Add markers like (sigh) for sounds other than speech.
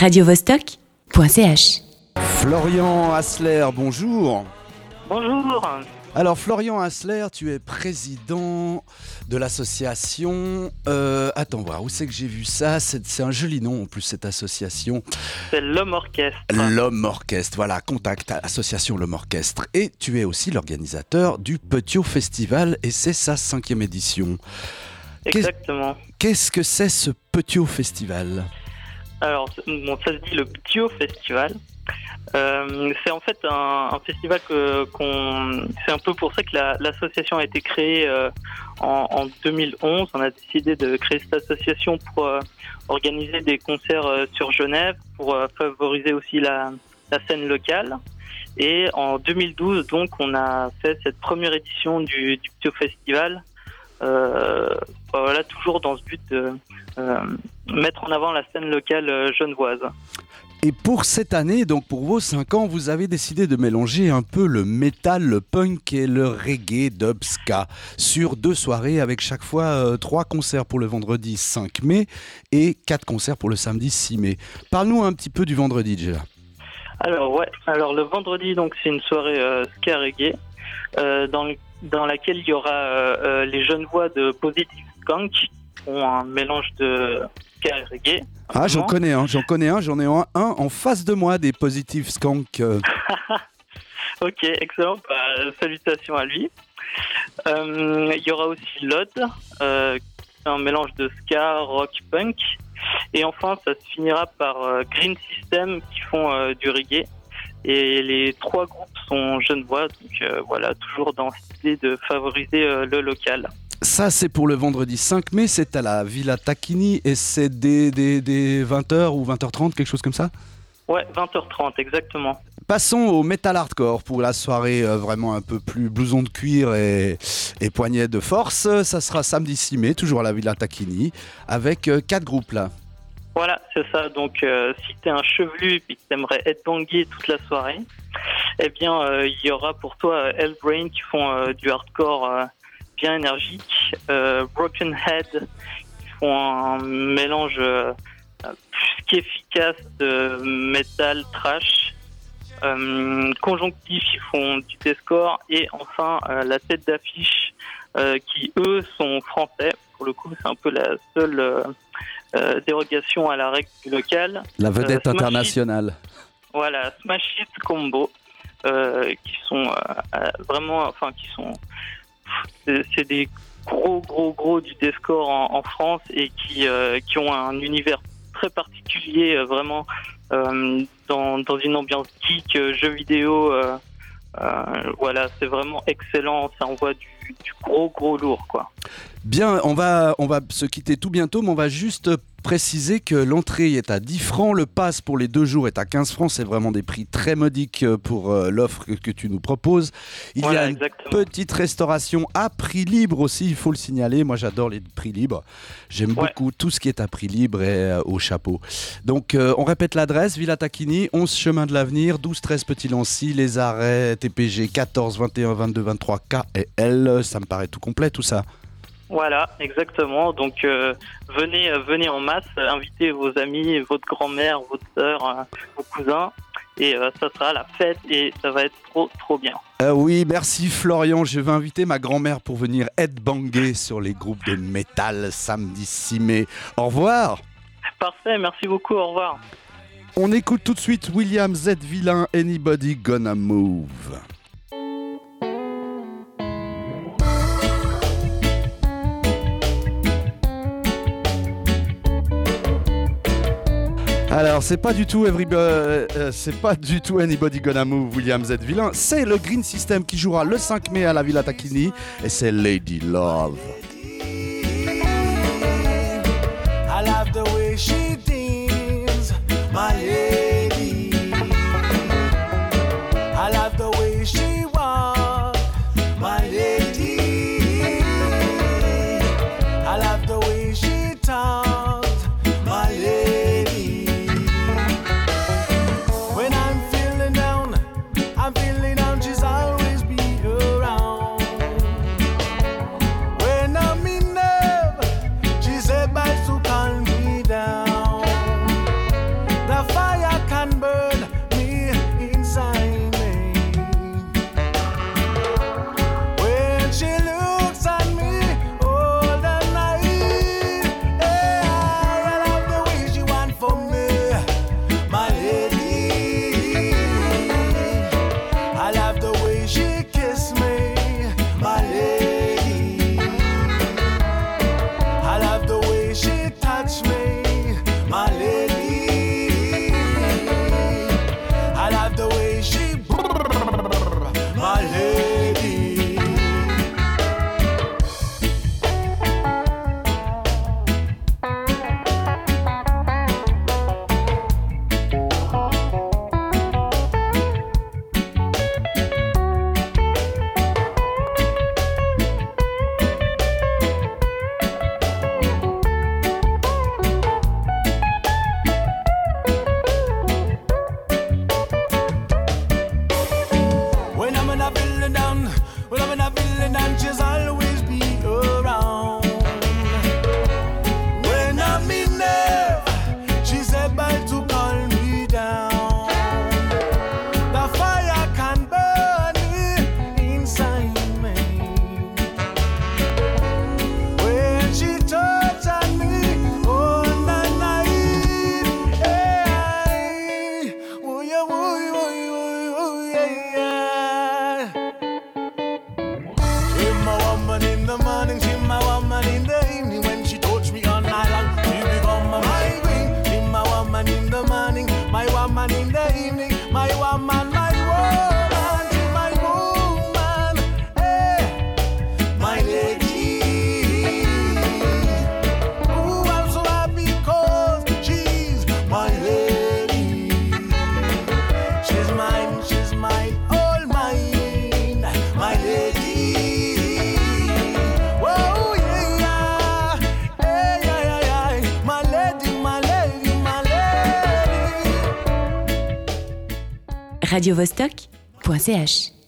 radiovostok.ch. Florian Hassler, bonjour. Bonjour. Alors Florian Hassler, tu es président de l'association. Euh, attends voir, où c'est que j'ai vu ça? C'est c'est un joli nom en plus cette association. C'est l'homme orchestre. L'Homme Orchestre, voilà, contact association L'Homme Orchestre. Et tu es aussi l'organisateur du Petiot Festival et c'est sa cinquième édition. Exactement. Qu'est-ce que c'est ce Petiot Festival? Alors, bon, ça se dit le Ptio Festival. Euh, c'est en fait un, un festival que qu'on. C'est un peu pour ça que la- l'association a été créée euh, en, en 2011. On a décidé de créer cette association pour euh, organiser des concerts euh, sur Genève, pour euh, favoriser aussi la, la scène locale. Et en 2012, donc, on a fait cette première édition du, du Festival. Euh, voilà, toujours dans ce but de mettre en avant la scène locale euh, genevoise. Et pour cette année, donc pour vos 5 ans, vous avez décidé de mélanger un peu le métal, le punk et le reggae dubska sur deux soirées avec chaque fois euh, trois concerts pour le vendredi 5 mai et quatre concerts pour le samedi 6 mai. Parle-nous un petit peu du vendredi déjà. Alors ouais, alors le vendredi donc c'est une soirée euh, ska reggae euh, dans, dans laquelle il y aura euh, euh, les jeunes voix de Positive Skunk ont un mélange de ska et reggae. Ah, j'en connais un, j'en connais un, j'en ai un, un en face de moi des Positive Skunk. euh, (laughs) Ok, excellent. Bah, salutations à lui. Euh, il y aura aussi Lod, euh, un mélange de ska, rock, punk. Et enfin, ça se finira par euh, Green System qui font du reggae. Et les trois groupes sont genevois, donc voilà, toujours dans cette idée de favoriser le local. Ça, c'est pour le vendredi 5 mai, c'est à la Villa Tacchini et c'est des, des, des 20h ou 20h30, quelque chose comme ça Ouais, 20h30, exactement. Passons au metal hardcore pour la soirée euh, vraiment un peu plus blouson de cuir et, et poignet de force. Ça sera samedi 6 mai, toujours à la Villa Tacchini, avec euh, quatre groupes là. Voilà, c'est ça. Donc, euh, si t'es un chevelu et que t'aimerais être bangé toute la soirée, eh bien, il y aura pour toi Hellbrain qui font du hardcore bien énergique, euh, Broken Head qui font un mélange euh, plus qu'efficace de metal trash. Euh, Conjonctif, ils font du deathcore et enfin la tête d'affiche qui eux sont français. Pour le coup, c'est un peu la seule euh, dérogation à la règle du local. La vedette It. internationale. Voilà, Smash It Combo, euh, qui sont vraiment, enfin, qui sont, c'est c'est des gros, gros, gros du deathcore en, France et qui, euh, qui ont un univers très particulier, euh, vraiment euh, dans, dans une ambiance geek, euh, jeux vidéo. euh, euh, voilà, c'est vraiment excellent. Ça envoie du, du gros, gros lourd, quoi. Bien, on va, on va se quitter tout bientôt, mais on va juste préciser que l'entrée est à 10 francs, le pass pour les deux jours est à 15 francs, c'est vraiment des prix très modiques euh, pour euh, l'offre que, tu nous proposes. Il y a une exactement. petite restauration à prix libre aussi, il faut le signaler. Moi, j'adore les prix libres. J'aime Ouais. beaucoup tout ce qui est à prix libre et euh, au chapeau. Donc, euh, on répète l'adresse Villa Tacchini, 11 chemin de l'avenir, 12 13 Petit Lancy, les arrêts TPG 14 21 22 23 K et L. Ça me paraît tout complet tout ça. Voilà, exactement. Donc euh, venez, euh, venez en masse, euh, invitez vos amis, votre grand-mère, votre euh, vos cousins, et euh, ça sera la fête et ça va être trop, trop bien. Euh, oui, merci Florian. Je vais inviter ma grand-mère pour venir headbanger sur les groupes de métal samedi 6 mai. Au revoir. Parfait, merci beaucoup, au revoir. On écoute tout de suite William Z. Villain, Anybody Gonna Move. Alors, c'est pas du tout euh, euh, c'est pas du tout Anybody Gonna Move, William Z. Villain. C'est le Green System qui jouera le 5 mai à la Villa Tacchini et c'est Lady Love. radiovostok.ch